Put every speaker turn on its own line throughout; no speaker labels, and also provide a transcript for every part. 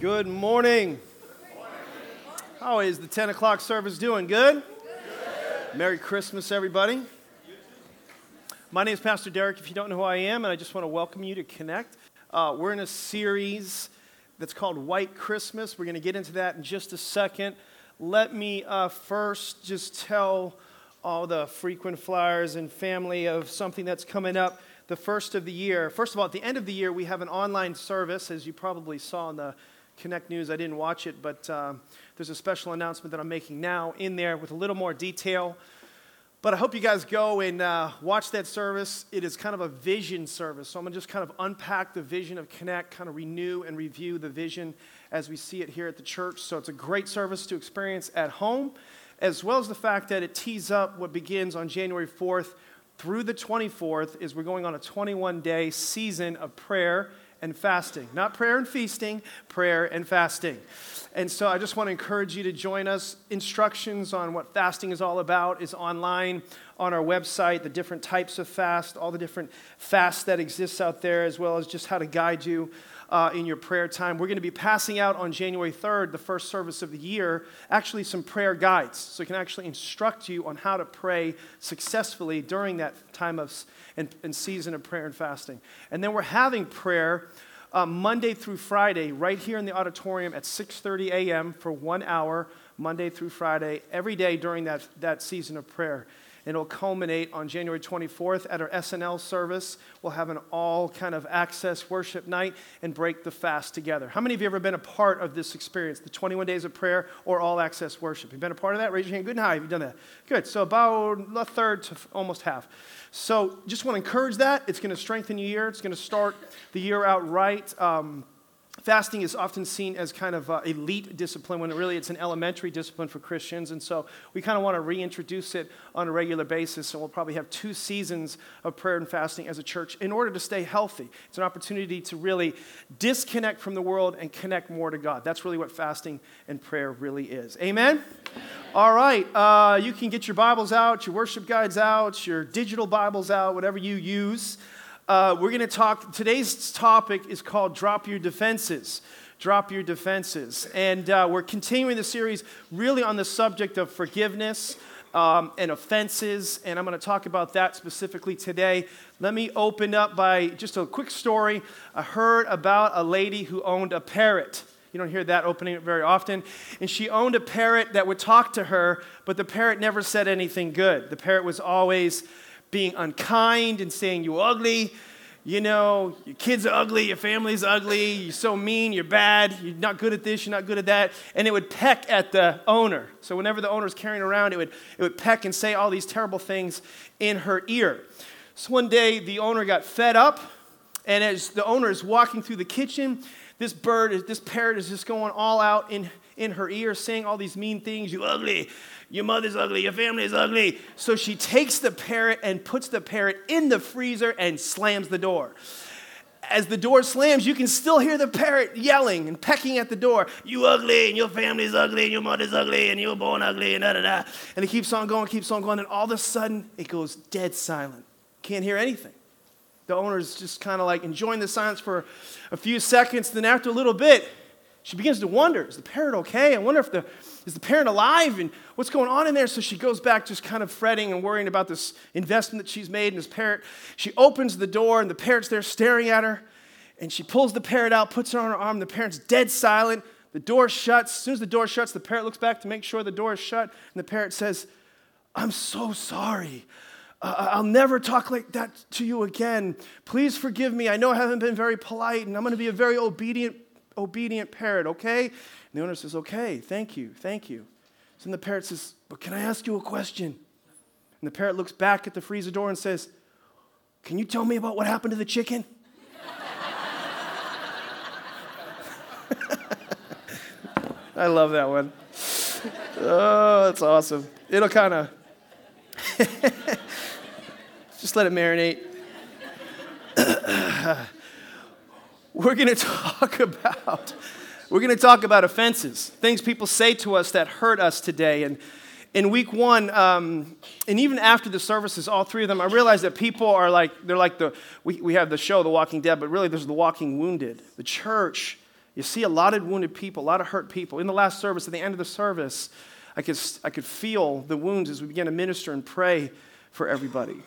Good morning. How is the 10 o'clock service doing? Good? Merry Christmas, everybody. My name is Pastor Deryck. If you don't know who I am, and I just want to welcome you to Connect. Uh, we're in a series that's called White Christmas. We're going to get into that in just a second. Let me uh, first just tell all the frequent flyers and family of something that's coming up the first of the year. First of all, at the end of the year, we have an online service, as you probably saw in the Connect News. I didn't watch it, but uh, there's a special announcement that I'm making now in there with a little more detail. But I hope you guys go and uh, watch that service. It is kind of a vision service. So I'm going to just kind of unpack the vision of Connect, kind of renew and review the vision as we see it here at the church. So it's a great service to experience at home, as well as the fact that it tees up what begins on January 4th through the 24th, is we're going on a 21 day season of prayer and fasting. Not prayer and feasting, prayer and fasting. And so I just want to encourage you to join us. Instructions on what fasting is all about is online on our website, the different types of fast, all the different fasts that exists out there, as well as just how to guide you uh, in your prayer time. We're going to be passing out on January 3rd, the first service of the year, actually some prayer guides. So it can actually instruct you on how to pray successfully during that time of and, and season of prayer and fasting. And then we're having prayer uh, Monday through Friday right here in the auditorium at 6:30 a.m. for one hour, Monday through Friday, every day during that, that season of prayer. It'll culminate on January 24th at our SNL service. We'll have an all kind of access worship night and break the fast together. How many of you have ever been a part of this experience, the 21 days of prayer or all access worship? You've been a part of that? Raise your hand. Good and high. Have you done that? Good. So about a third to almost half. So just want to encourage that. It's going to strengthen your year. It's going to start the year out right. Um, Fasting is often seen as kind of uh, elite discipline when really it's an elementary discipline for Christians. And so we kind of want to reintroduce it on a regular basis. And we'll probably have two seasons of prayer and fasting as a church in order to stay healthy. It's an opportunity to really disconnect from the world and connect more to God. That's really what fasting and prayer really is. Amen? All right. Uh, you can get your Bibles out, your worship guides out, your digital Bibles out, whatever you use. Uh, we're going to talk, today's topic is called Drop Your Defenses. Drop Your Defenses. And uh, we're continuing the series really on the subject of forgiveness um, and offenses. And I'm going to talk about that specifically today. Let me open up by just a quick story. I heard about a lady who owned a parrot. You don't hear that opening very often. And she owned a parrot that would talk to her, but the parrot never said anything good. The parrot was always being unkind and saying you're ugly. You know, your kids are ugly, your family's ugly, you're so mean, you're bad, you're not good at this, you're not good at that. And it would peck at the owner. So whenever the owner was carrying around, it would, it would peck and say all these terrible things in her ear. So one day, the owner got fed up, and as the owner is walking through the kitchen, this bird, this parrot is just going all out in, in her ear, saying all these mean things. You ugly, your mother's ugly. Your family's ugly. So she takes the parrot and puts the parrot in the freezer and slams the door. As the door slams, you can still hear the parrot yelling and pecking at the door. You ugly, and your family's ugly, and your mother's ugly, and you were born ugly, and da da da. And it keeps on going, keeps on going, and all of a sudden it goes dead silent. Can't hear anything. The owner's just kind of like enjoying the silence for a few seconds. Then after a little bit, she begins to wonder, is the parrot okay? I wonder if the is the parent alive and what's going on in there? So she goes back just kind of fretting and worrying about this investment that she's made in this parrot. She opens the door and the parrot's there staring at her. And she pulls the parrot out, puts it on her arm. The parrot's dead silent. The door shuts. As soon as the door shuts, the parrot looks back to make sure the door is shut. And the parrot says, I'm so sorry. Uh, I'll never talk like that to you again. Please forgive me. I know I haven't been very polite, and I'm going to be a very obedient, obedient parrot, okay? And the owner says, Okay, thank you, thank you. So then the parrot says, But can I ask you a question? And the parrot looks back at the freezer door and says, Can you tell me about what happened to the chicken? I love that one. Oh, that's awesome. It'll kind of just let it marinate. We're going to talk about we're going to talk about offenses, things people say to us that hurt us today. And in week one, um, and even after the services, all three of them, I realized that people are like, they're like the, we, we have the show, The Walking Dead, but really there's The Walking Wounded. The church You see a lot of wounded people, a lot of hurt people. In the last service, at the end of the service, I could, I could feel the wounds as we began to minister and pray for everybody.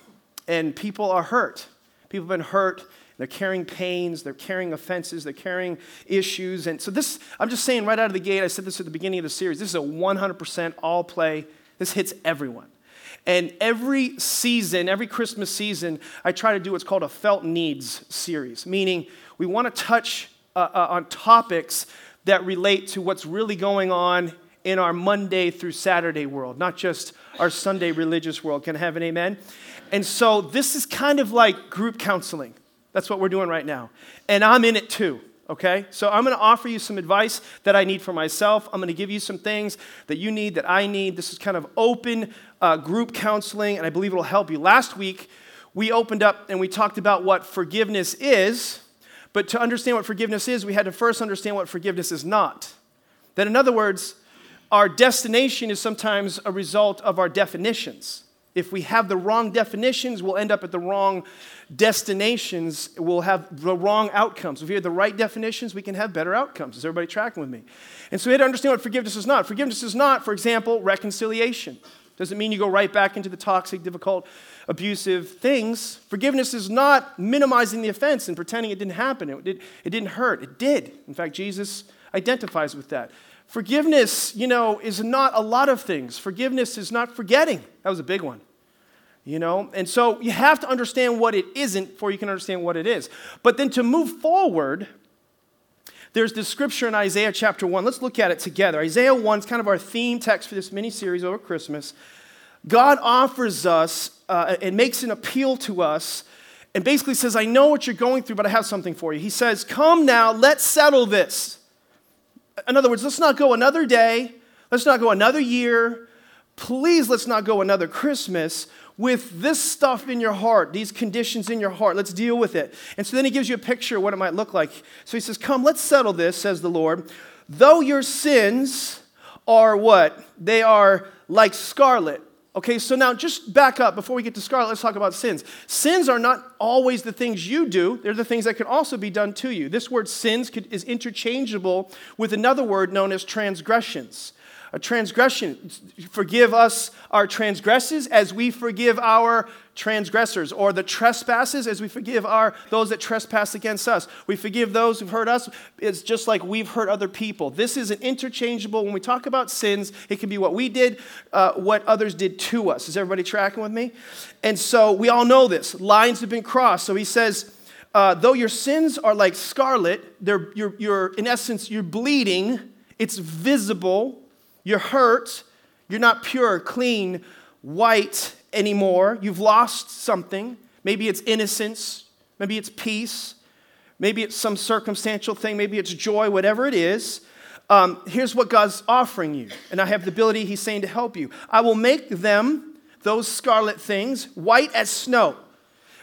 And people are hurt. People have been hurt. They're carrying pains, they're carrying offenses, they're carrying issues. And so, this, I'm just saying right out of the gate, I said this at the beginning of the series this is a 100% all play. This hits everyone. And every season, every Christmas season, I try to do what's called a felt needs series, meaning we want to touch uh, uh, on topics that relate to what's really going on in our Monday through Saturday world, not just our Sunday religious world. Can I have an amen? And so this is kind of like group counseling. That's what we're doing right now. And I'm in it too, okay? So I'm gonna offer you some advice that I need for myself. I'm gonna give you some things that you need, that I need. This is kind of open uh, group counseling, and I believe it'll help you. Last week, we opened up and we talked about what forgiveness is, but to understand what forgiveness is, we had to first understand what forgiveness is not. That, in other words, our destination is sometimes a result of our definitions. If we have the wrong definitions, we'll end up at the wrong destinations. We'll have the wrong outcomes. If we have the right definitions, we can have better outcomes. Is everybody tracking with me? And so we had to understand what forgiveness is not. Forgiveness is not, for example, reconciliation. Doesn't mean you go right back into the toxic, difficult, abusive things. Forgiveness is not minimizing the offense and pretending it didn't happen. It, did, it didn't hurt. It did. In fact, Jesus identifies with that. Forgiveness, you know, is not a lot of things. Forgiveness is not forgetting. That was a big one. You know, and so you have to understand what it isn't before you can understand what it is. But then to move forward, there's this scripture in Isaiah chapter 1. Let's look at it together. Isaiah 1 is kind of our theme text for this mini series over Christmas. God offers us uh, and makes an appeal to us and basically says, I know what you're going through, but I have something for you. He says, Come now, let's settle this. In other words, let's not go another day, let's not go another year. Please, let's not go another Christmas with this stuff in your heart, these conditions in your heart. Let's deal with it. And so then he gives you a picture of what it might look like. So he says, Come, let's settle this, says the Lord. Though your sins are what? They are like scarlet. Okay, so now just back up before we get to scarlet, let's talk about sins. Sins are not always the things you do, they're the things that can also be done to you. This word sins could, is interchangeable with another word known as transgressions a transgression. Forgive us our transgressions as we forgive our transgressors, or the trespasses as we forgive our those that trespass against us. We forgive those who've hurt us. It's just like we've hurt other people. This is an interchangeable. When we talk about sins, it can be what we did, uh, what others did to us. Is everybody tracking with me? And so we all know this. Lines have been crossed. So he says. Uh, though your sins are like scarlet, they're, you're, you're, in essence, you're bleeding, it's visible, you're hurt. You're not pure, clean, white anymore. You've lost something. Maybe it's innocence. Maybe it's peace. Maybe it's some circumstantial thing. Maybe it's joy, whatever it is. Um, here's what God's offering you. And I have the ability, He's saying, to help you. I will make them, those scarlet things, white as snow.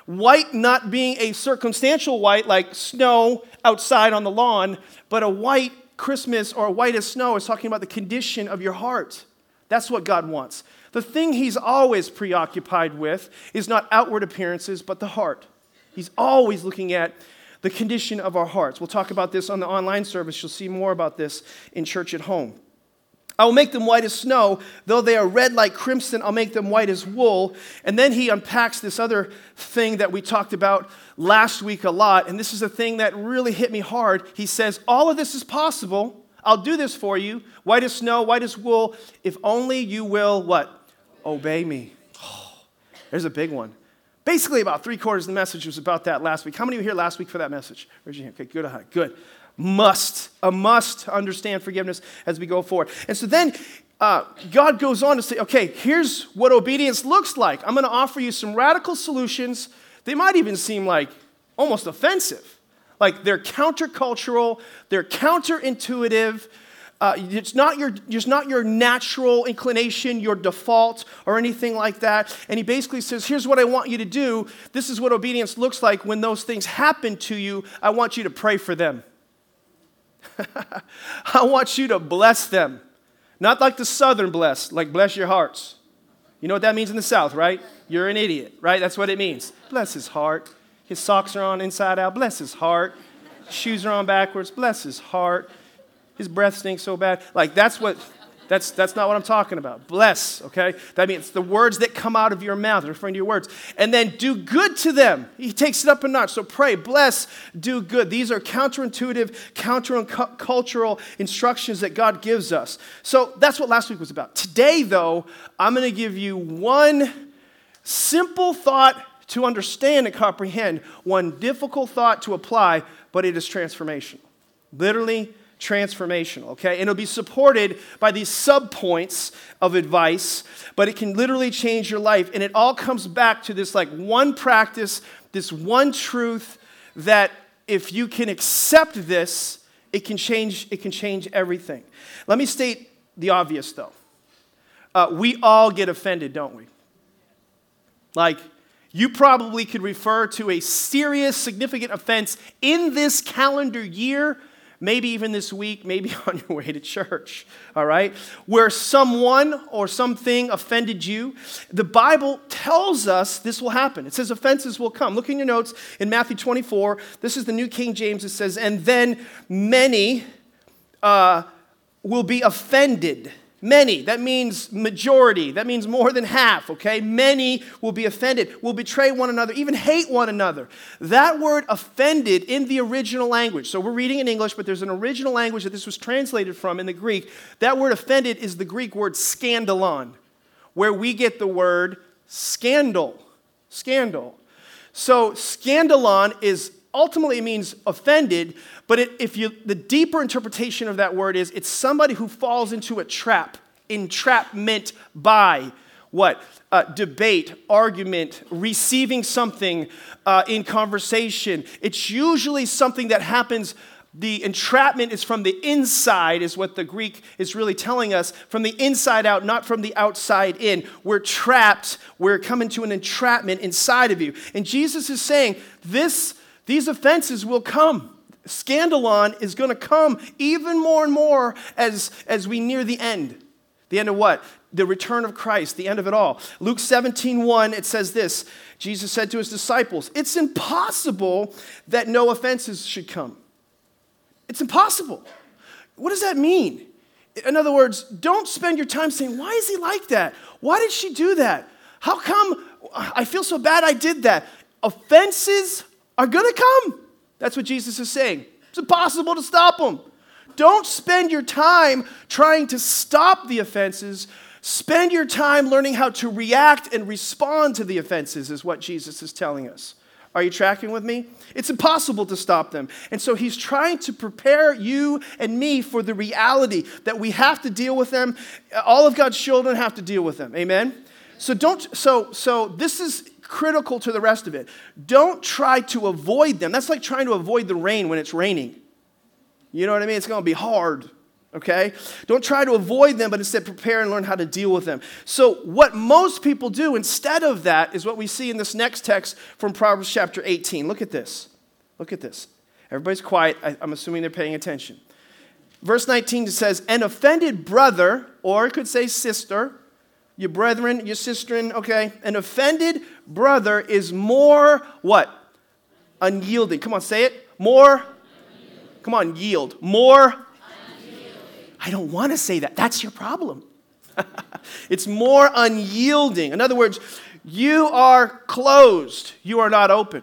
White not being a circumstantial white like snow outside on the lawn, but a white Christmas or white as snow is talking about the condition of your heart. That's what God wants. The thing He's always preoccupied with is not outward appearances, but the heart. He's always looking at the condition of our hearts. We'll talk about this on the online service. You'll see more about this in church at home. I will make them white as snow, though they are red like crimson, I'll make them white as wool. And then he unpacks this other thing that we talked about last week a lot, and this is a thing that really hit me hard. He says, All of this is possible. I'll do this for you, white as snow, white as wool, if only you will what? Obey me. Oh, there's a big one. Basically, about three quarters of the message was about that last week. How many were here last week for that message? Raise your hand. Okay, good. Uh-huh, good must, a must understand forgiveness as we go forward. And so then uh, God goes on to say, okay, here's what obedience looks like. I'm going to offer you some radical solutions. They might even seem like almost offensive. Like they're countercultural, they're counterintuitive. Uh, it's, not your, it's not your natural inclination, your default, or anything like that. And he basically says, Here's what I want you to do. This is what obedience looks like when those things happen to you. I want you to pray for them. I want you to bless them. Not like the southern bless, like bless your hearts. You know what that means in the south, right? You're an idiot, right? That's what it means. Bless his heart. His socks are on inside out. Bless his heart. His shoes are on backwards. Bless his heart. His breath stinks so bad. Like, that's what that's, that's not what I'm talking about. Bless, okay? That means the words that come out of your mouth, referring to your words. And then do good to them. He takes it up a notch. So pray, bless, do good. These are counterintuitive, countercultural instructions that God gives us. So that's what last week was about. Today, though, I'm going to give you one simple thought to understand and comprehend, one difficult thought to apply, but it is transformational. Literally transformational, okay? And it'll be supported by these subpoints of advice, but it can literally change your life. And it all comes back to this like one practice, this one truth that if you can accept this, it can change, it can change everything. Let me state the obvious though. Uh, we all get offended, don't we? Like, you probably could refer to a serious, significant offense in this calendar year maybe even this week, maybe on your way to church, all right? Where someone or something offended you, the Bible tells us this will happen. It says offenses will come. Look in your notes in Matthew 24. This is the New King James. It says, and then many uh, will be offended Many, that means majority, that means more than half, okay? Many will be offended, will betray one another, even hate one another. That word offended in the original language, so we're reading in English, but there's an original language that this was translated from in the Greek. That word offended is the Greek word scandalon, where we get the word scandal. Scandal. So scandalon is ultimately means offended, but it, if you, the deeper interpretation of that word is it's somebody who falls into a trap, entrapment by what? Uh, debate, argument, receiving something uh, in conversation. It's usually something that happens. The entrapment is from the inside, is what the Greek is really telling us. From the inside out, not from the outside in. We're trapped. We're coming to an entrapment inside of you. And Jesus is saying, this, these offenses will come scandalon is going to come even more and more as, as we near the end. The end of what? The return of Christ, the end of it all. Luke 17, 1, it says this Jesus said to his disciples, It's impossible that no offenses should come. It's impossible. What does that mean? In other words, don't spend your time saying, Why is he like that? Why did she do that? How come I feel so bad I did that? Offenses are going to come. That's what Jesus is saying. It's impossible to stop them. Don't spend your time trying to stop the offenses. Spend your time learning how to react and respond to the offenses, is what Jesus is telling us. Are you tracking with me? It's impossible to stop them. And so he's trying to prepare you and me for the reality that we have to deal with them. All of God's children have to deal with them. Amen? So don't so so this is critical to the rest of it. Don't try to avoid them. That's like trying to avoid the rain when it's raining. You know what I mean? It's going to be hard. Okay? Don't try to avoid them, but instead prepare and learn how to deal with them. So, what most people do instead of that is what we see in this next text from Proverbs chapter 18. Look at this. Look at this. Everybody's quiet. I, am assuming they're paying attention. Verse 19 says, An offended brother, or it could say sister, your brethren, your sister, okay? An offended brother is more what? Unyielding. Come on, say it. More. Unyielding. Come on, yield. More. Unyielding. I don't want to say that. That's your problem. it's more unyielding. In other words, you are closed, you are not open.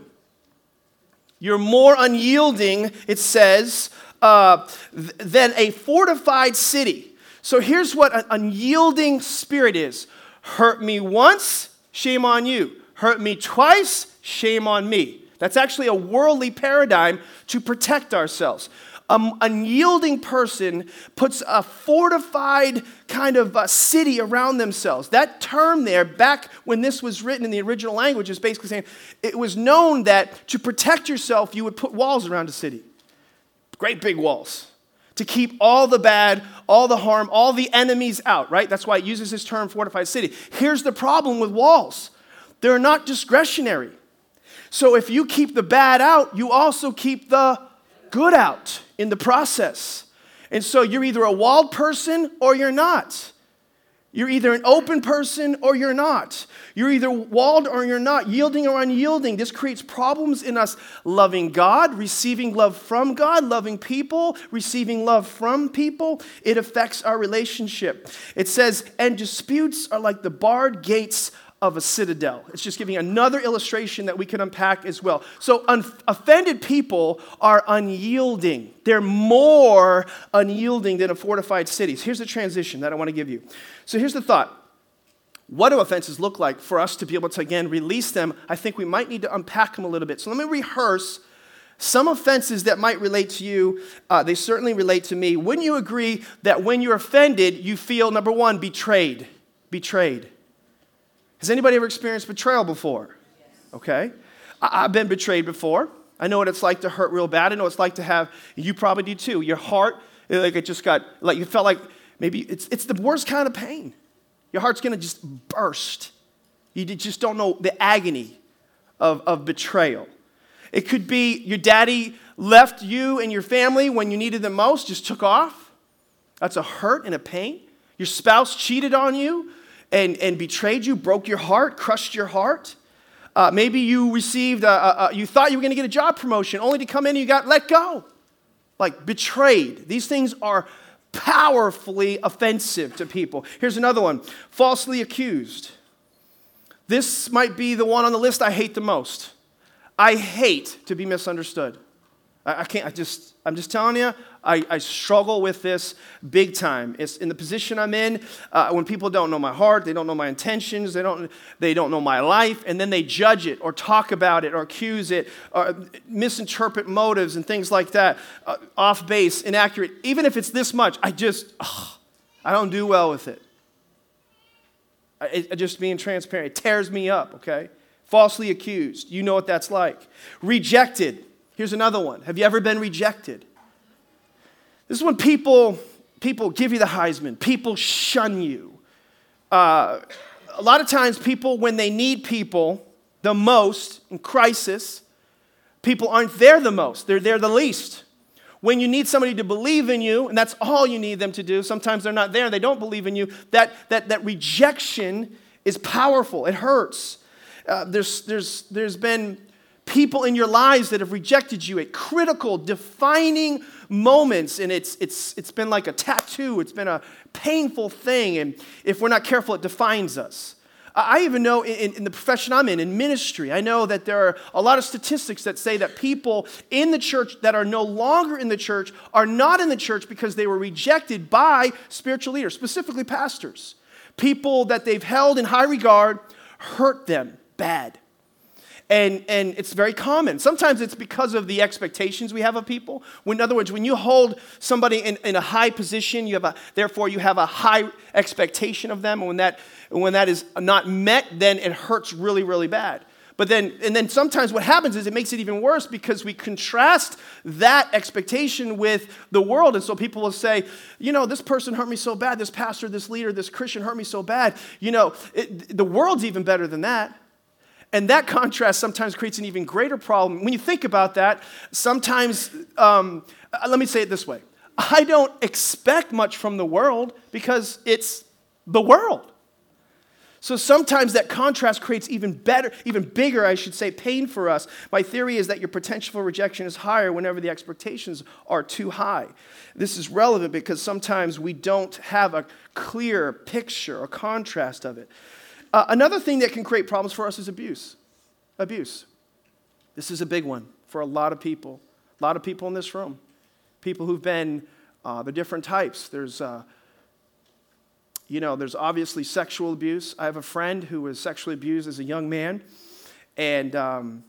You're more unyielding, it says, uh, than a fortified city. So here's what an unyielding spirit is hurt me once, shame on you. Hurt me twice, shame on me. That's actually a worldly paradigm to protect ourselves. An unyielding person puts a fortified kind of city around themselves. That term there, back when this was written in the original language, is basically saying it was known that to protect yourself, you would put walls around a city. Great big walls to keep all the bad, all the harm, all the enemies out, right? That's why it uses this term fortified city. Here's the problem with walls they're not discretionary. So if you keep the bad out, you also keep the good out in the process. And so you're either a walled person or you're not. You're either an open person or you're not. You're either walled or you're not, yielding or unyielding. This creates problems in us loving God, receiving love from God, loving people, receiving love from people. It affects our relationship. It says, and disputes are like the barred gates of a citadel. It's just giving another illustration that we can unpack as well. So, un- offended people are unyielding. They're more unyielding than a fortified cities. Here's the transition that I want to give you. So, here's the thought. What do offenses look like for us to be able to again release them? I think we might need to unpack them a little bit. So, let me rehearse some offenses that might relate to you. Uh, they certainly relate to me. Wouldn't you agree that when you're offended, you feel, number one, betrayed? Betrayed. Has anybody ever experienced betrayal before? Okay. I- have been betrayed before. I know what it's like to hurt real bad. I know what it's like to have, you probably do too. Your heart, like it just got, like you felt like maybe it's, it's the worst kind of pain. Your heart's gonna just burst. You just don't know the agony of, of betrayal. It could be your daddy left you and your family when you needed them most, just took off. That's a hurt and a pain. Your spouse cheated on you and, and betrayed you, broke your heart, crushed your heart. Uh, maybe you received, a, a, a, you thought you were going to get a job promotion, only to come in and you got let go. Like betrayed. These things are powerfully offensive to people. Here's another one falsely accused. This might be the one on the list I hate the most. I hate to be misunderstood. I, I can't, I just, I'm just telling you, I, I, struggle with this big time. It's in the position I'm in uh, when people don't know my heart, they don't know my intentions, they don't, they don't know my life, and then they judge it or talk about it or accuse it or misinterpret motives and things like that, uh, off base, inaccurate. Even if it's this much, I just, ugh, I don't do well with it. I, just being transparent, it tears me up, okay? Falsely accused. You know what that's like. Rejected. Here's another one. Have you ever been rejected? This is when people, people give you the Heisman, people shun you. Uh, a lot of times, people, when they need people the most in crisis, people aren't there the most, they're there the least. When you need somebody to believe in you, and that's all you need them to do, sometimes they're not there, they don't believe in you, that, that, that rejection is powerful, it hurts. Uh, there's, there's, there's been people in your lives that have rejected you at critical, defining moments, and it's, it's, it's been like a tattoo. It's been a painful thing, and if we're not careful, it defines us. I even know in, in, the profession I'm in, in ministry, I know that there are a lot of statistics that say that people in the church that are no longer in the church are not in the church because they were rejected by spiritual leaders, specifically pastors. People that they've held in high regard hurt them bad. And, and it's very common. Sometimes it's because of the expectations we have of people. When, in other words, when you hold somebody in, in a high position, you have a, therefore you have a high expectation of them. And when that, when that is not met, then it hurts really, really bad. But then, and then sometimes what happens is it makes it even worse because we contrast that expectation with the world. And so people will say, you know, this person hurt me so bad, this pastor, this leader, this Christian hurt me so bad. You know, it, the world's even better than that. And that contrast sometimes creates an even greater problem. When you think about that, sometimes, um, uh, let me say it this way I don't expect much from the world because it's the world. So sometimes that contrast creates even better, even bigger, I should say, pain for us. My theory is that your potential for rejection is higher whenever the expectations are too high. This is relevant because sometimes we don't have a clear picture or contrast of it. Uh, another thing that can create problems for us is abuse. Abuse. This is a big one for a lot of people. A lot of people in this room. People who've been uh, the different types. There's, uh, you know, there's obviously sexual abuse. I have a friend who was sexually abused as a young man, and um,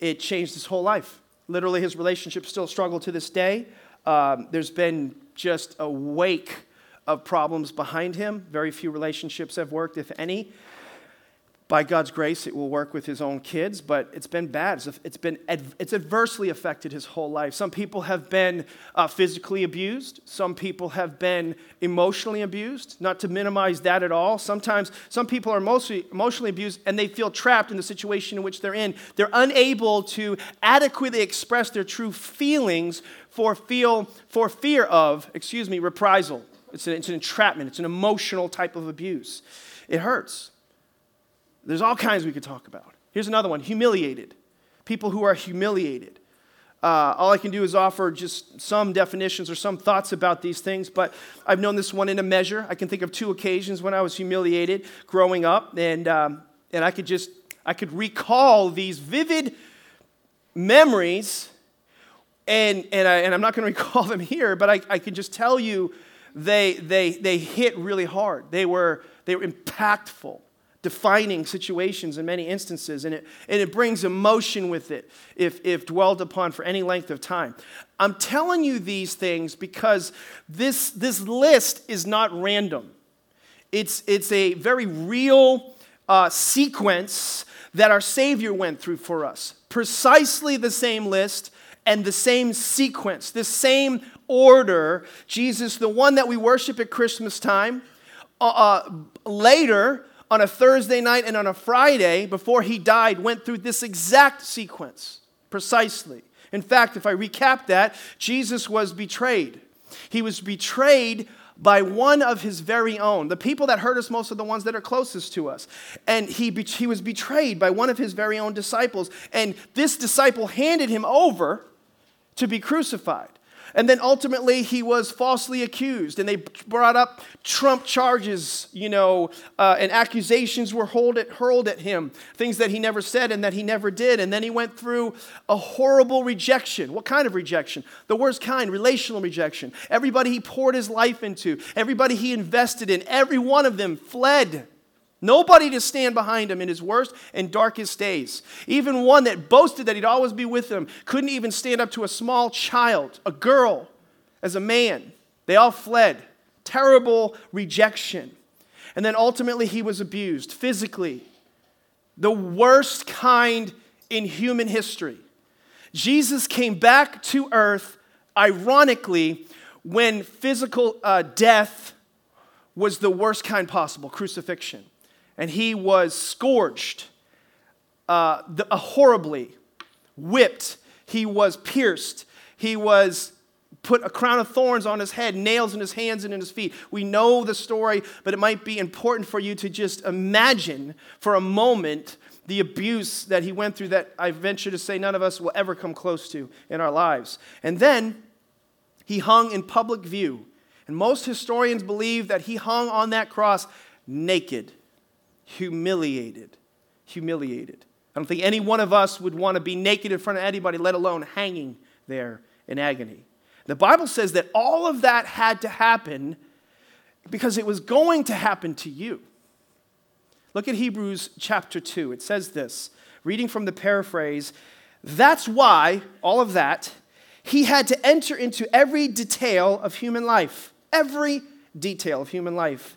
it changed his whole life. Literally, his relationship still struggle to this day. Um, there's been just a wake of problems behind him. Very few relationships have worked, if any. By God's grace, it will work with his own kids, but it's been bad. It's, been, it's adversely affected his whole life. Some people have been uh, physically abused. Some people have been emotionally abused. Not to minimize that at all. Sometimes some people are mostly emotionally abused and they feel trapped in the situation in which they're in. They're unable to adequately express their true feelings for, feel, for fear of, excuse me, reprisal It's an, it's an entrapment, it's an emotional type of abuse. It hurts. There's all kinds we could talk about. Here's another one humiliated. People who are humiliated. Uh, all I can do is offer just some definitions or some thoughts about these things, but I've known this one in a measure. I can think of two occasions when I was humiliated growing up, and, um, and I could just I could recall these vivid memories, and, and, I, and I'm not going to recall them here, but I, I can just tell you they, they, they hit really hard. They were, they were impactful defining situations in many instances, and it, and it brings emotion with it if, if dwelled upon for any length of time. I'm telling you these things because this, this list is not random. It's, it's a very real uh, sequence that our Savior went through for us. Precisely the same list and the same sequence, the same order. Jesus, the one that we worship at Christmas time, uh, uh, later, on a Thursday night and on a Friday before he died went through this exact sequence precisely. In fact, if I recap that, Jesus was betrayed. He was betrayed by one of his very own. The people that hurt us most are the ones that are closest to us. And he, he was betrayed by one of his very own disciples. And this disciple handed him over to be crucified. And then ultimately, he was falsely accused, and they brought up Trump charges, you know, uh, and accusations were at, hurled at him, things that he never said and that he never did. And then he went through a horrible rejection. What kind of rejection? The worst kind, relational rejection. Everybody he poured his life into, everybody he invested in, every one of them fled. Nobody to stand behind him in his worst and darkest days. Even one that boasted that he'd always be with him couldn't even stand up to a small child, a girl, as a man. They all fled. Terrible rejection. And then ultimately, he was abused physically. The worst kind in human history. Jesus came back to earth, ironically, when physical uh, death was the worst kind possible crucifixion and he was scourged uh, the, uh, horribly, whipped. He was pierced. He was put a crown of thorns on his head, nails in his hands and in his feet. We know the story, but it might be important for you to just imagine for a moment the abuse that he went through that I venture to say none of us will ever come close to in our lives. And then he hung in public view. And most historians believe that he hung on that cross naked humiliated. Humiliated. I don't think any one of us would want to be naked in front of anybody, let alone hanging there in agony. The Bible says that all of that had to happen because it was going to happen to you. Look at Hebrews chapter 2. It says this, reading from the paraphrase That's why, all of that, he had to enter into every detail of human life. Every detail of human life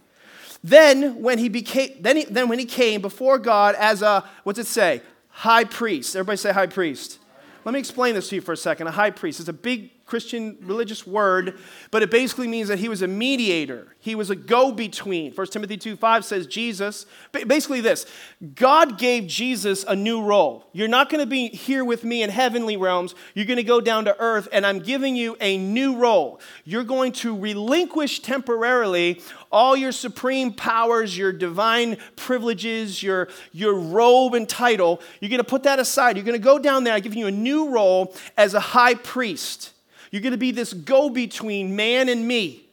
then when he became then, he, then when he came before God as a what's it say? High priest. Everybody say high priest. Let me explain this to you for a second. A high priest is a big Christian religious word, but it basically means that he was a mediator. He was a go between. 1 Timothy 2 5 says Jesus, basically this God gave Jesus a new role. You're not going to be here with me in heavenly realms. You're going to go down to earth, and I'm giving you a new role. You're going to relinquish temporarily all your supreme powers, your divine privileges, your, your robe and title. You're going to put that aside. You're going to go down there. I'm giving you a new role as a high priest. You're going to be this go between man and me.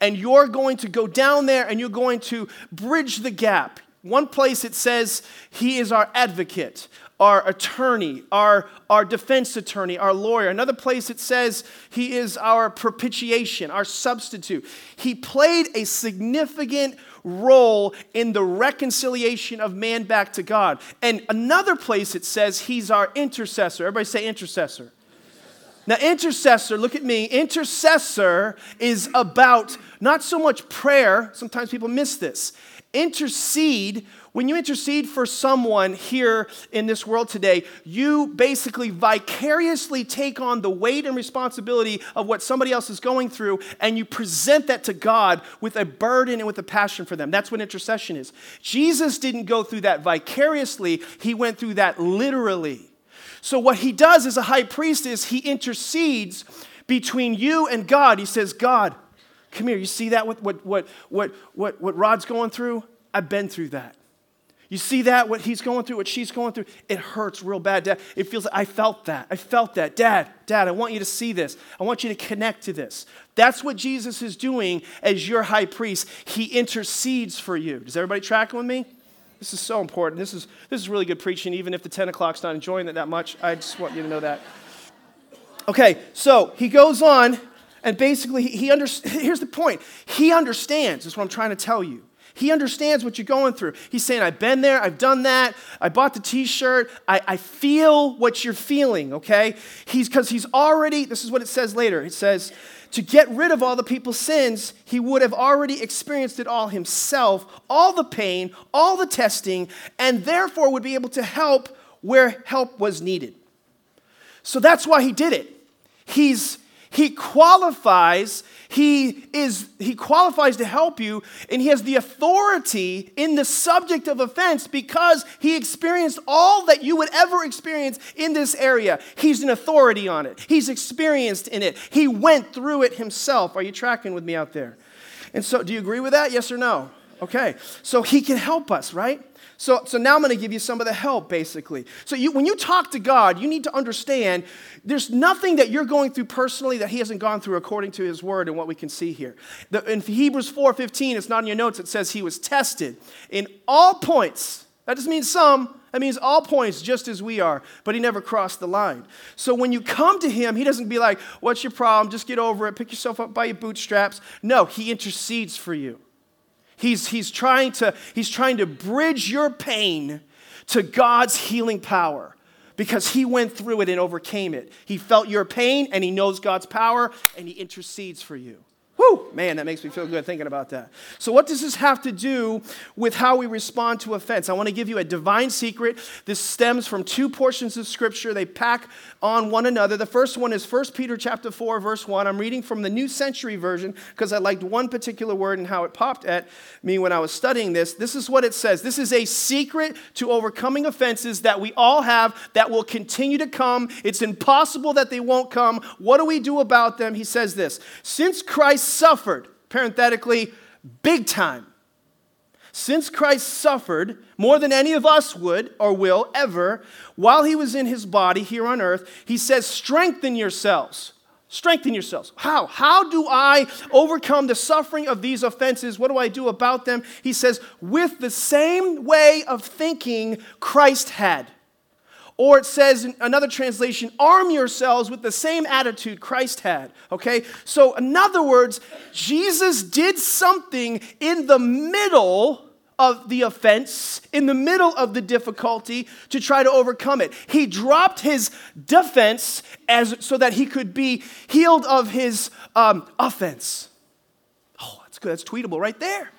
And you're going to go down there and you're going to bridge the gap. One place it says he is our advocate, our attorney, our, our defense attorney, our lawyer. Another place it says he is our propitiation, our substitute. He played a significant role in the reconciliation of man back to God. And another place it says he's our intercessor. Everybody say intercessor. Now, intercessor, look at me. Intercessor is about not so much prayer, sometimes people miss this. Intercede, when you intercede for someone here in this world today, you basically vicariously take on the weight and responsibility of what somebody else is going through, and you present that to God with a burden and with a passion for them. That's what intercession is. Jesus didn't go through that vicariously, he went through that literally. So, what he does as a high priest is he intercedes between you and God. He says, God, Come here. You see that? What, what, what, what, what, what Rod's going through? I've been through that. You see that, what he's going through, what she's going through? It hurts real bad, Dad. It feels like I felt that. I felt that. Dad, Dad, I want you to see this. I want you to connect to this. That's what Jesus is doing as your high priest. He intercedes for you. Does everybody track with me? This is so important. This is, this is really good preaching, even if the 10 o'clock's not enjoying it that much. I just want you to know that. Okay, so he goes on, and basically, he, under, here's the point. He understands, is what I'm trying to tell you. He understands what you're going through. He's saying, I've been there, I've done that, I bought the t shirt, I, I feel what you're feeling, okay? He's because he's already, this is what it says later. It says, to get rid of all the people's sins, he would have already experienced it all himself, all the pain, all the testing, and therefore would be able to help where help was needed. So that's why he did it. He's he qualifies, he is he qualifies to help you and he has the authority in the subject of offense because he experienced all that you would ever experience in this area. He's an authority on it. He's experienced in it. He went through it himself. Are you tracking with me out there? And so do you agree with that? Yes or no? Okay. So he can help us, right? So, so now I'm going to give you some of the help, basically. So you, when you talk to God, you need to understand there's nothing that you're going through personally that He hasn't gone through according to His Word and what we can see here. The, in Hebrews 4.15, it's not in your notes, it says He was tested in all points. That doesn't mean some. That means all points, just as we are, but he never crossed the line. So when you come to him, he doesn't be like, What's your problem? Just get over it. Pick yourself up by your bootstraps. No, he intercedes for you. He's, he's, trying to, he's trying to bridge your pain to God's healing power because he went through it and overcame it. He felt your pain and he knows God's power and he intercedes for you. Whew, man, that makes me feel good thinking about that. So, what does this have to do with how we respond to offense? I want to give you a divine secret. This stems from two portions of scripture. They pack on one another. The first one is 1 Peter chapter 4, verse 1. I'm reading from the New Century Version because I liked one particular word and how it popped at me when I was studying this. This is what it says. This is a secret to overcoming offenses that we all have that will continue to come. It's impossible that they won't come. What do we do about them? He says this Since Christ suffered, parenthetically, big time. Since Christ suffered more than any of us would or will ever, while he was in his body here on earth, he says, Strengthen yourselves. Strengthen yourselves. How? How do I overcome the suffering of these offenses? What do I do about them? He says, With the same way of thinking Christ had. Or it says in another translation, arm yourselves with the same attitude Christ had. Okay? So, in other words, Jesus did something in the middle of the offense, in the middle of the difficulty to try to overcome it. He dropped his defense as, so that he could be healed of his um, offense. Oh, that's good. That's tweetable right there.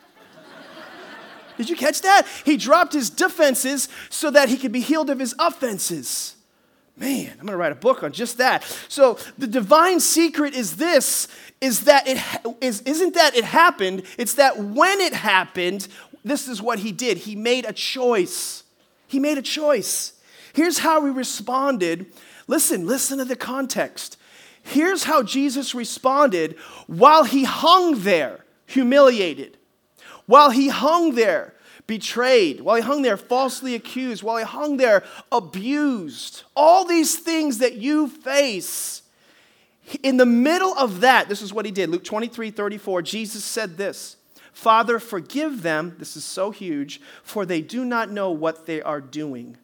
Did you catch that? He dropped his defenses so that he could be healed of his offenses. Man, I'm going to write a book on just that. So the divine secret is this is that it is isn't that it happened, it's that when it happened, this is what he did. He made a choice. He made a choice. Here's how he responded. Listen, listen to the context. Here's how Jesus responded while he hung there, humiliated while he hung there, betrayed, while he hung there, falsely accused, while he hung there, abused, all these things that you face. In the middle of that, this is what he did. Luke 23 34, Jesus said this Father, forgive them, this is so huge, for they do not know what they are doing.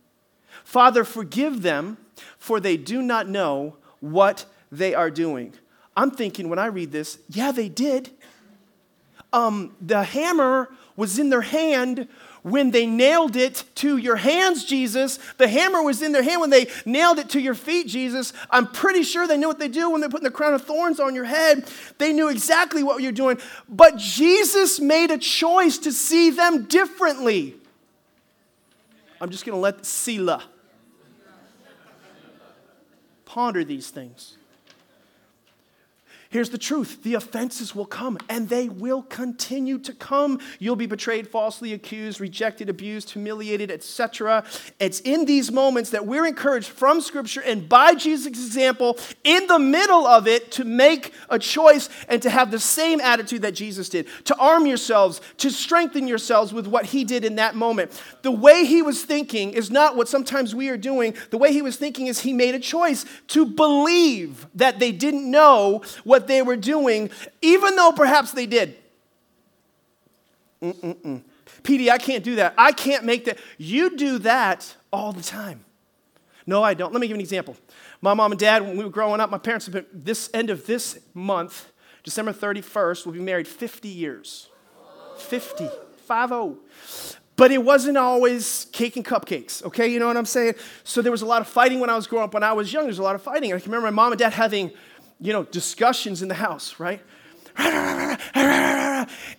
Father, forgive them, for they do not know what they are doing. I'm thinking when I read this, yeah, they did um, the hammer was in their hand when they nailed it to your hands, Jesus. The hammer was in their hand when they nailed it to your feet, Jesus. I'm pretty sure they knew what they do when they're putting the crown of thorns on your head. They knew exactly what you're doing. But Jesus made a choice to see them differently. I'm just going to let Selah ponder these things. Here's the truth the offenses will come, and they will continue to come. You'll be betrayed, falsely accused, rejected, abused, humiliated, etc. It's in these moments that we're encouraged from Scripture and by Jesus' example, in the middle of it, to make a choice and to have the same attitude that Jesus did, to arm yourselves, to strengthen yourselves with what he did in that moment. The way he was thinking is not what sometimes we are doing. The way he was thinking is he made a choice to believe that they didn't know what what they were doing, even though perhaps they did. Mm-mm-mm. PD, I can't do that. I can't make that. You do that all the time. No, I don't. Let me give you an example. My mom and dad, when we were growing up, my parents have been, this end of this month, December 31st, will be married 50 years. 50. 5 But it wasn't always cake and cupcakes, okay? You know what I'm saying? So there was a lot of fighting when I was growing up. When I was young, there was a lot of fighting. I can remember my mom and dad having you know, discussions in the house, right?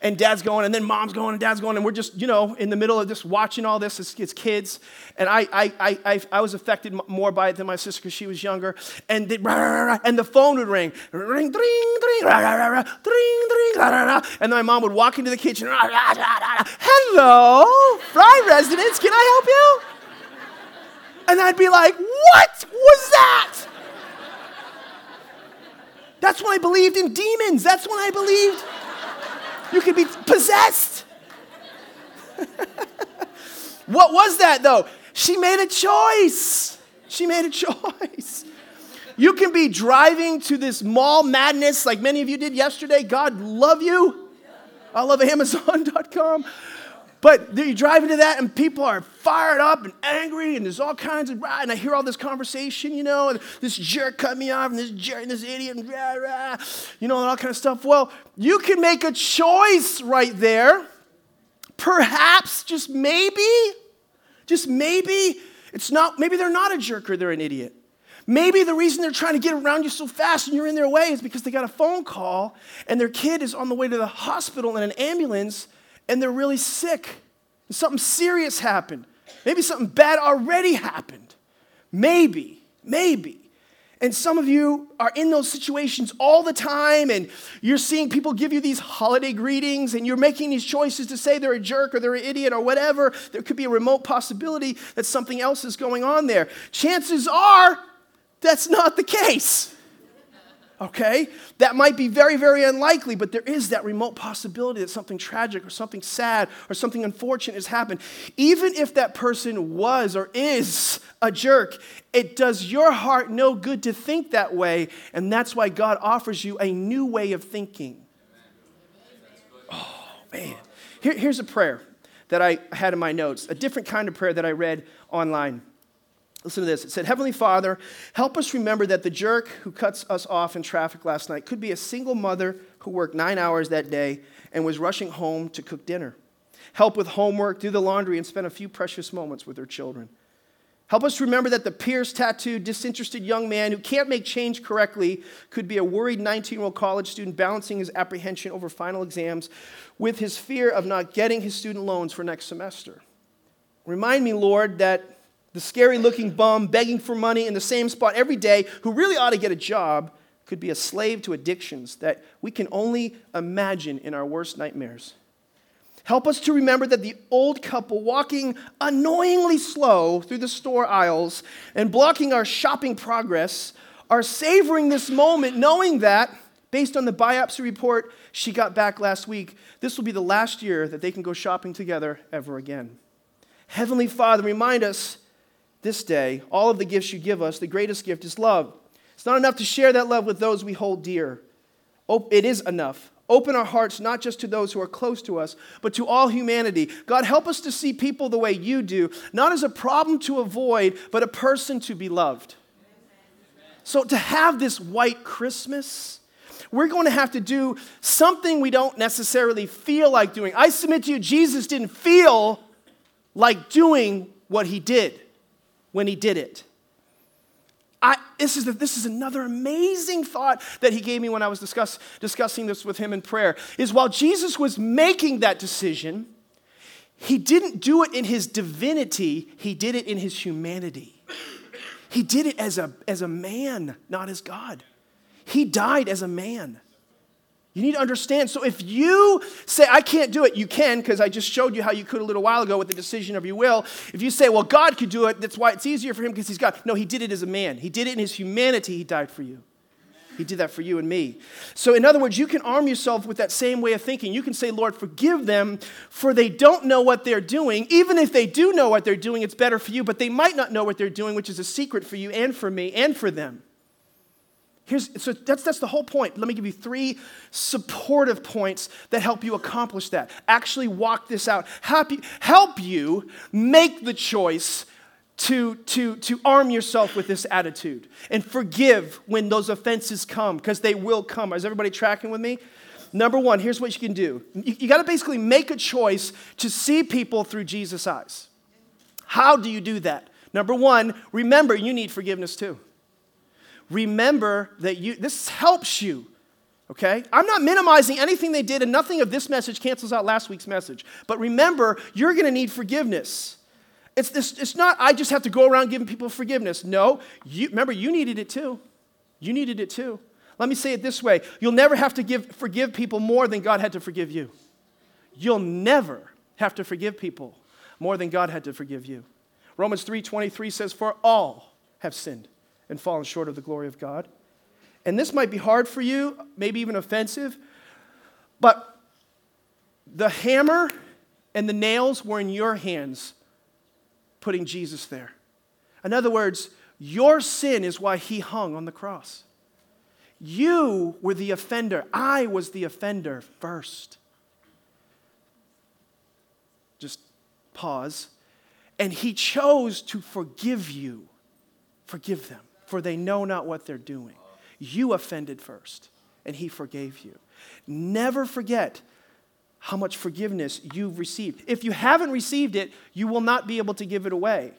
And dad's going, and then mom's going, and dad's going, and we're just, you know, in the middle of just watching all this as, as kids. And I, I, I, I, was affected more by it than my sister because she was younger. And the, and the phone would ring, ring, dring, dring, dring, dring, and my mom would walk into the kitchen. Hello, Frye residence, can I help you? And I'd be like, what was that? That's when I believed in demons. That's when I believed you could be possessed. what was that though? She made a choice. She made a choice. You can be driving to this mall madness like many of you did yesterday. God love you. I love Amazon.com. But you drive into that and people are fired up and angry and there's all kinds of, and I hear all this conversation, you know, and this jerk cut me off and this jerk and this idiot and rah, rah, you know, and all kind of stuff. Well, you can make a choice right there. Perhaps, just maybe, just maybe, it's not, maybe they're not a jerk or they're an idiot. Maybe the reason they're trying to get around you so fast and you're in their way is because they got a phone call and their kid is on the way to the hospital in an ambulance and they're really sick. And something serious happened. Maybe something bad already happened. Maybe, maybe. And some of you are in those situations all the time, and you're seeing people give you these holiday greetings, and you're making these choices to say they're a jerk or they're an idiot or whatever. There could be a remote possibility that something else is going on there. Chances are that's not the case okay? That might be very, very unlikely, but there is that remote possibility that something tragic or something sad or something unfortunate has happened. Even if that person was or is a jerk, it does your heart no good to think that way, and that's why God offers you a new way of thinking. Oh, man. Here, here's a prayer that I had in my notes, a different kind of prayer that I read online. Listen to this. It said, Heavenly Father, help us remember that the jerk who cuts us off in traffic last night could be a single mother who worked nine hours that day and was rushing home to cook dinner. Help with homework, do the laundry, and spend a few precious moments with her children. Help us remember that the pierced, tattooed, disinterested young man who can't make change correctly could be a worried 19 year old college student balancing his apprehension over final exams with his fear of not getting his student loans for next semester. Remind me, Lord, that the scary looking bum begging for money in the same spot every day, who really ought to get a job, could be a slave to addictions that we can only imagine in our worst nightmares. Help us to remember that the old couple walking annoyingly slow through the store aisles and blocking our shopping progress are savoring this moment, knowing that, based on the biopsy report she got back last week, this will be the last year that they can go shopping together ever again. Heavenly Father, remind us this day, all of the gifts you give us, the greatest gift is love. It's not enough to share that love with those we hold dear. It is enough. Open our hearts not just to those who are close to us, but to all humanity. God, help us to see people the way you do, not as a problem to avoid, but a person to be loved. So, to have this white Christmas, we're going to have to do something we don't necessarily feel like doing. I submit to you, Jesus didn't feel like doing what he did when he did it. I, this, is the, this is another amazing thought that he gave me when I was discuss, discussing this with him in prayer. Is while Jesus was making that decision, he didn't do it in his divinity, he did it in his humanity. He did it as a, as a man, not as God. He died as a man. You need to understand. So if you say, I can't do it, you can, because I just showed you how you could a little while ago with the decision of your will. If you say, well, God could do it, that's why it's easier for him because he's God. No, he did it as a man. He did it in his humanity, he died for you. He did that for you and me. So, in other words, you can arm yourself with that same way of thinking. You can say, Lord, forgive them, for they don't know what they're doing. Even if they do know what they're doing, it's better for you, but they might not know what they're doing, which is a secret for you and for me and for them. Here's, so that's, that's the whole point. Let me give you three supportive points that help you accomplish that. Actually, walk this out. Help you, help you make the choice to, to, to arm yourself with this attitude and forgive when those offenses come, because they will come. Is everybody tracking with me? Number one, here's what you can do you, you got to basically make a choice to see people through Jesus' eyes. How do you do that? Number one, remember you need forgiveness too remember that you, this helps you. Okay? I'm not minimizing anything they did, and nothing of this message cancels out last week's message. But remember, you're going to need forgiveness. It's, this, it's not, I just have to go around giving people forgiveness. No, you, remember, you needed it too. You needed it too. Let me say it this way you'll never have to give, forgive people more than God had to forgive you. You'll never have to forgive people more than God had to forgive you. Romans 3:23 says for all have sinned and fallen short of the glory of God. And this might be hard for you, maybe even offensive, but the hammer and the nails were in your hands putting Jesus there. In other words, your sin is why he hung on the cross. You were the offender. I was the offender first. Just pause. And he chose to forgive you. Forgive them for they know not what they're doing. You offended first, and he forgave you. Never forget how much forgiveness you've received. If you haven't received it, you will not be able to give it away.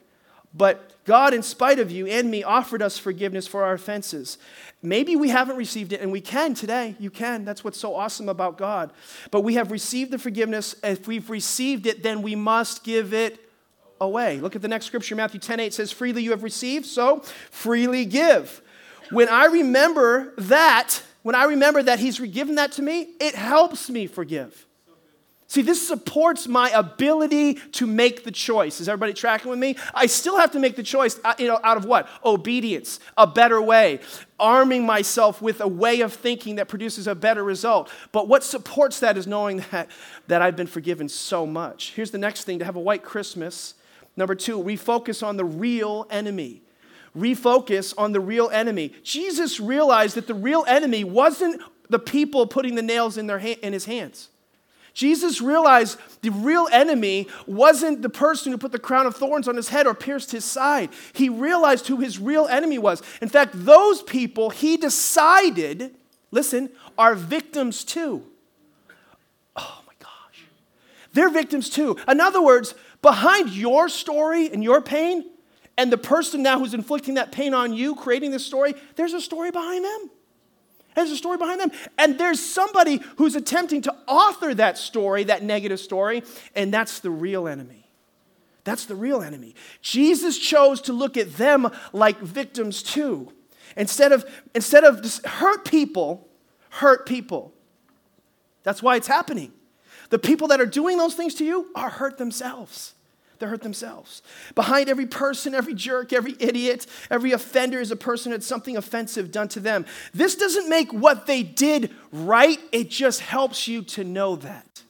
But God, in spite of you and me, offered us forgiveness for our offenses. Maybe we haven't received it, and we can today. You can. That's what's so awesome about God. But we have received the forgiveness. If we've received it, then we must give it away. Look at the next scripture, Matthew 10 8 says, Freely you have received, so freely give. When I remember that, when I remember that He's given that to me, it helps me forgive. See, this supports my ability to make the choice. Is everybody tracking with me? I still have to make the choice uh, you know, out of what? Obedience, a better way, arming myself with a way of thinking that produces a better result. But what supports that is knowing that, that I've been forgiven so much. Here's the next thing to have a white Christmas Number two, refocus on the real enemy. Refocus on the real enemy. Jesus realized that the real enemy wasn't the people putting the nails in, their ha- in his hands. Jesus realized the real enemy wasn't the person who put the crown of thorns on his head or pierced his side. He realized who his real enemy was. In fact, those people he decided, listen, are victims too. Oh my gosh. They're victims too. In other words, Behind your story and your pain, and the person now who's inflicting that pain on you, creating this story, there's a story behind them. There's a story behind them. And there's somebody who's attempting to author that story, that negative story, and that's the real enemy. That's the real enemy. Jesus chose to look at them like victims too. Instead of, instead of hurt people, hurt people. That's why it's happening. The people that are doing those things to you are hurt themselves. They hurt themselves. Behind every person, every jerk, every idiot, every offender is a person had something offensive done to them. This doesn't make what they did right, it just helps you to know that.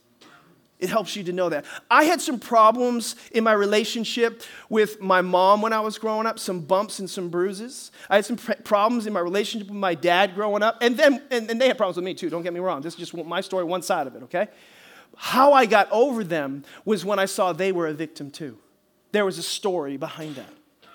It helps you to know that. I had some problems in my relationship with my mom when I was growing up, some bumps and some bruises. I had some pr- problems in my relationship with my dad growing up, and then and, and they had problems with me too, don't get me wrong. This is just my story, one side of it, okay? How I got over them was when I saw they were a victim too. There was a story behind that.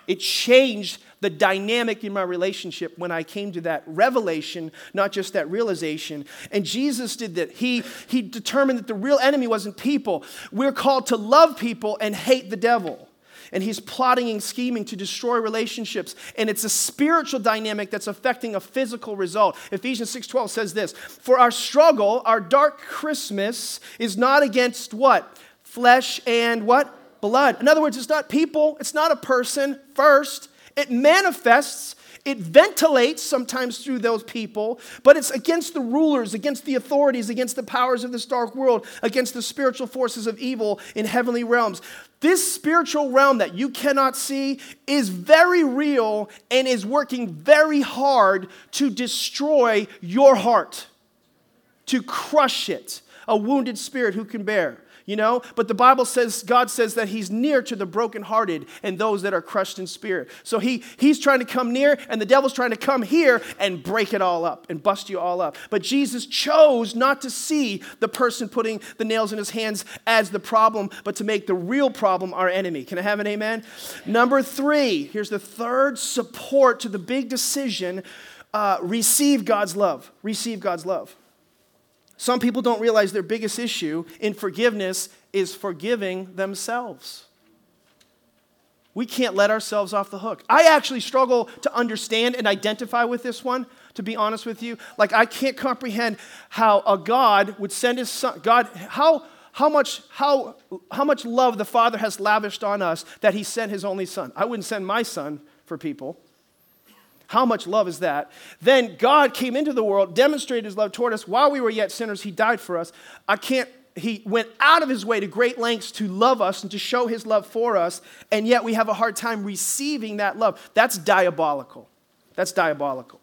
It changed the dynamic in my relationship when I came to that revelation, not just that realization. And Jesus did that. He, he determined that the real enemy wasn't people. We're called to love people and hate the devil and he's plotting and scheming to destroy relationships. And it's a spiritual dynamic that's affecting a physical result. Ephesians 6.12 says this for our struggle our dark christmas is not against what? Flesh and what? Blood. In other words it's not people it's not a person first. It manifests It ventilates sometimes through those people, but it's against the rulers, against the authorities, against the powers of this dark world, against the spiritual forces of evil in heavenly realms. This spiritual realm that you cannot see is very real and is working very hard to destroy your heart, to crush it. A wounded spirit who can bear you know? But the Bible says, God says that He's near to the brokenhearted and those that are crushed in spirit. So he, He's trying to come near, and the devil's trying to come here and break it all up and bust you all up. But Jesus chose not to see the person putting the nails in his hands as the problem, but to make the real problem our enemy. Can I have an amen? Number three, here's the third support to the big decision uh, receive God's love. Receive God's love. Some people don't realize their biggest issue in forgiveness is forgiving themselves. We can't let ourselves off the hook. I actually struggle to understand and identify with this one, to be honest with you. Like, I can't comprehend how a God would send his son, God, how, how, much, how, how much love the Father has lavished on us that he sent his only son. I wouldn't send my son for people. How much love is that? Then God came into the world, demonstrated his love toward us while we were yet sinners. He died for us. I can't, he went out of his way to great lengths to love us and to show his love for us, and yet we have a hard time receiving that love. That's diabolical. That's diabolical.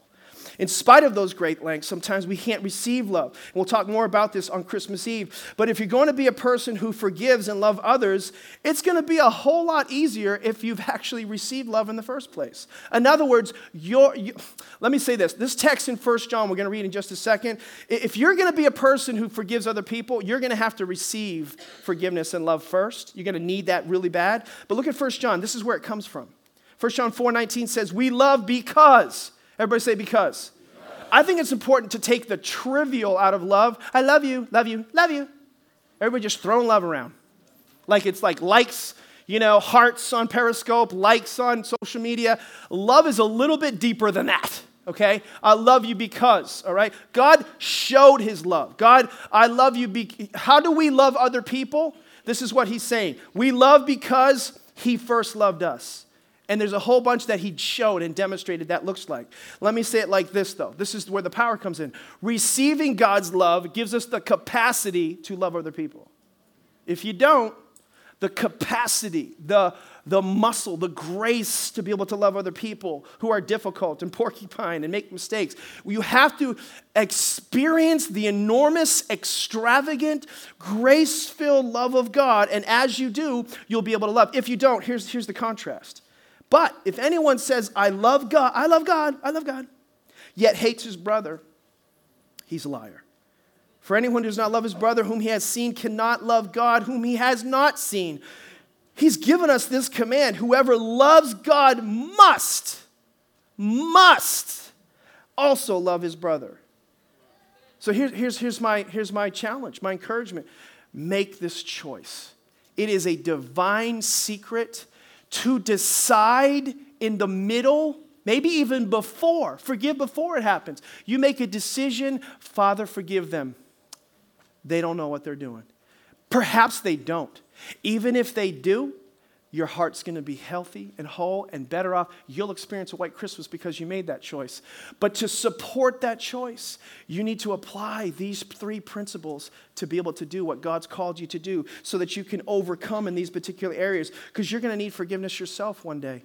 In spite of those great lengths, sometimes we can't receive love. And we'll talk more about this on Christmas Eve. But if you're going to be a person who forgives and love others, it's going to be a whole lot easier if you've actually received love in the first place. In other words, you're, you, let me say this. This text in 1 John, we're going to read in just a second. If you're going to be a person who forgives other people, you're going to have to receive forgiveness and love first. You're going to need that really bad. But look at 1 John. This is where it comes from. 1 John 4:19 says, "We love because Everybody say because. I think it's important to take the trivial out of love. I love you, love you, love you. Everybody just throwing love around. Like it's like likes, you know, hearts on Periscope, likes on social media. Love is a little bit deeper than that, okay? I love you because, all right? God showed his love. God, I love you. Be- How do we love other people? This is what he's saying. We love because he first loved us. And there's a whole bunch that he showed and demonstrated that looks like. Let me say it like this, though. This is where the power comes in. Receiving God's love gives us the capacity to love other people. If you don't, the capacity, the, the muscle, the grace to be able to love other people who are difficult and porcupine and make mistakes. You have to experience the enormous, extravagant, grace filled love of God. And as you do, you'll be able to love. If you don't, here's, here's the contrast but if anyone says, I love God, I love God, I love God, yet hates his brother, he's a liar. For anyone who does not love his brother whom he has seen cannot love God whom he has not seen. He's given us this command whoever loves God must, must also love his brother. So here, here's, here's, my, here's my challenge, my encouragement. Make this choice. It is a divine secret to decide in the middle, maybe even before, forgive before it happens. You make a decision, Father, forgive them. They don't know what they're doing. Perhaps they don't. Even if they do, your heart's going to be healthy and whole and better off. You'll experience a white Christmas because you made that choice. But to support that choice, you need to apply these three principles to be able to do what God's called you to do so that you can overcome in these particular areas because you're going to need forgiveness yourself one day.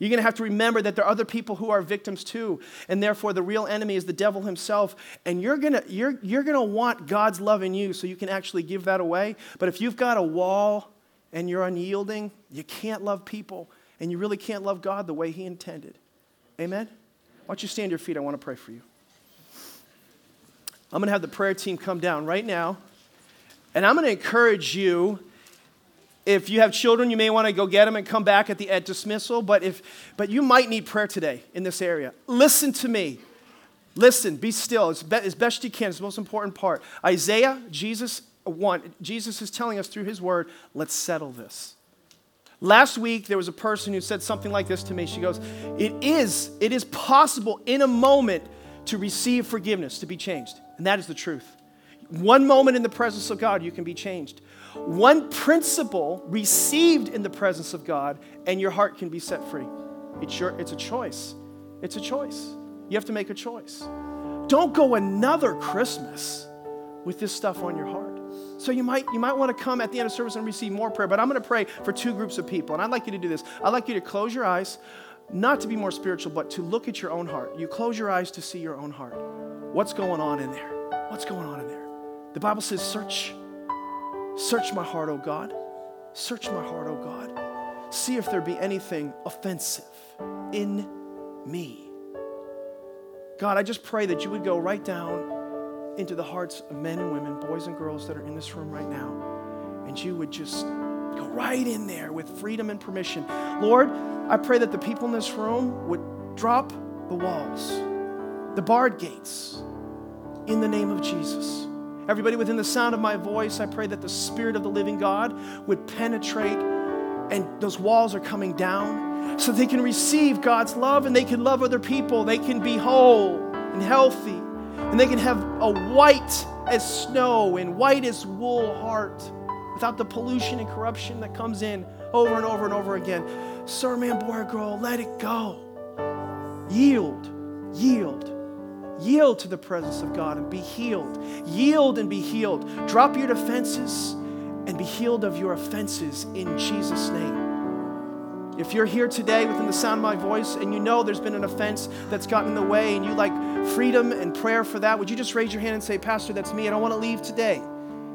You're going to have to remember that there are other people who are victims too, and therefore the real enemy is the devil himself. And you're going to, you're, you're going to want God's love in you so you can actually give that away. But if you've got a wall and you're unyielding, you can't love people, and you really can't love God the way He intended. Amen? Why don't you stand your feet? I want to pray for you. I'm going to have the prayer team come down right now, and I'm going to encourage you. If you have children, you may want to go get them and come back at the at dismissal. But if, but you might need prayer today in this area. Listen to me. Listen. Be still as, be, as best you can. It's the most important part. Isaiah, Jesus one, Jesus is telling us through his word, let's settle this. Last week, there was a person who said something like this to me. She goes, It is, it is possible in a moment to receive forgiveness, to be changed. And that is the truth. One moment in the presence of God, you can be changed. One principle received in the presence of God, and your heart can be set free. It's, your, it's a choice. It's a choice. You have to make a choice. Don't go another Christmas with this stuff on your heart. So you might you might want to come at the end of service and receive more prayer, but I'm going to pray for two groups of people. And I'd like you to do this. I'd like you to close your eyes, not to be more spiritual, but to look at your own heart. You close your eyes to see your own heart. What's going on in there? What's going on in there? The Bible says, "Search search my heart, O God. Search my heart, O God. See if there be anything offensive in me." God, I just pray that you would go right down into the hearts of men and women, boys and girls that are in this room right now, and you would just go right in there with freedom and permission. Lord, I pray that the people in this room would drop the walls, the barred gates, in the name of Jesus. Everybody within the sound of my voice, I pray that the Spirit of the living God would penetrate and those walls are coming down so they can receive God's love and they can love other people. They can be whole and healthy and they can have a white as snow and white as wool heart without the pollution and corruption that comes in over and over and over again. Sir, man, boy, girl, let it go. Yield, yield. Yield to the presence of God and be healed. Yield and be healed. Drop your defenses and be healed of your offenses in Jesus' name. If you're here today within the sound of my voice and you know there's been an offense that's gotten in the way and you like freedom and prayer for that, would you just raise your hand and say, Pastor, that's me. I don't want to leave today.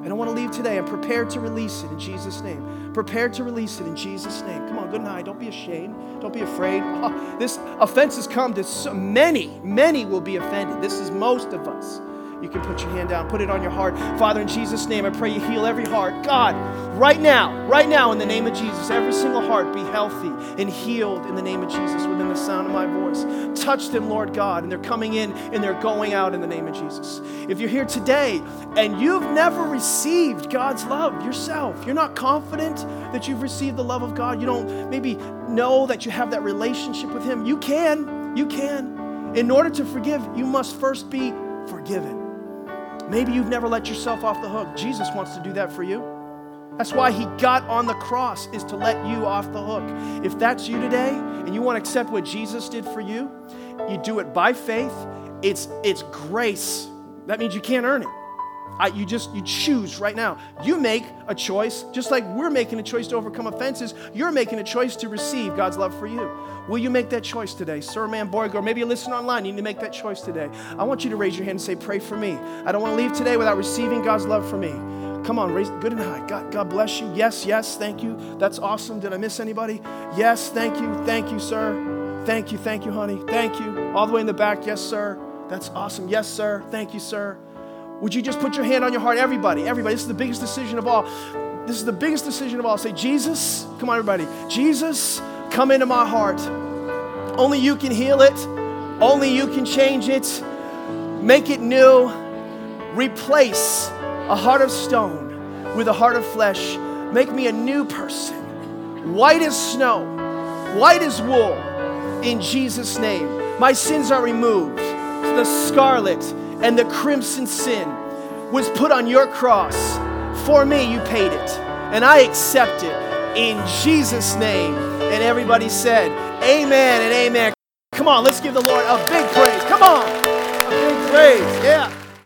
I don't want to leave today. I'm prepared to release it in Jesus' name. Prepared to release it in Jesus' name. Come on, good night. Don't be ashamed. Don't be afraid. Oh, this offense has come to so many. Many will be offended. This is most of us you can put your hand down, put it on your heart. Father, in Jesus' name, I pray you heal every heart. God, right now, right now, in the name of Jesus, every single heart be healthy and healed in the name of Jesus within the sound of my voice. Touch them, Lord God, and they're coming in and they're going out in the name of Jesus. If you're here today and you've never received God's love yourself, you're not confident that you've received the love of God, you don't maybe know that you have that relationship with Him, you can. You can. In order to forgive, you must first be forgiven. Maybe you've never let yourself off the hook. Jesus wants to do that for you. That's why he got on the cross is to let you off the hook. If that's you today and you want to accept what Jesus did for you, you do it by faith. It's it's grace. That means you can't earn it. I, you just you choose right now. You make a choice, just like we're making a choice to overcome offenses. You're making a choice to receive God's love for you. Will you make that choice today, sir, man, boy, girl? Maybe you listen online. You need to make that choice today. I want you to raise your hand and say, "Pray for me." I don't want to leave today without receiving God's love for me. Come on, raise good and high. God, God bless you. Yes, yes, thank you. That's awesome. Did I miss anybody? Yes, thank you, thank you, sir. Thank you, thank you, honey. Thank you. All the way in the back. Yes, sir. That's awesome. Yes, sir. Thank you, sir. Would you just put your hand on your heart? Everybody, everybody. This is the biggest decision of all. This is the biggest decision of all. Say, Jesus, come on, everybody. Jesus, come into my heart. Only you can heal it, only you can change it, make it new, replace a heart of stone with a heart of flesh. Make me a new person, white as snow, white as wool, in Jesus' name. My sins are removed. The scarlet and the crimson sin was put on your cross. For me, you paid it. And I accept it in Jesus' name. And everybody said, Amen and amen. Come on, let's give the Lord a big praise. Come on, a big praise. Yeah.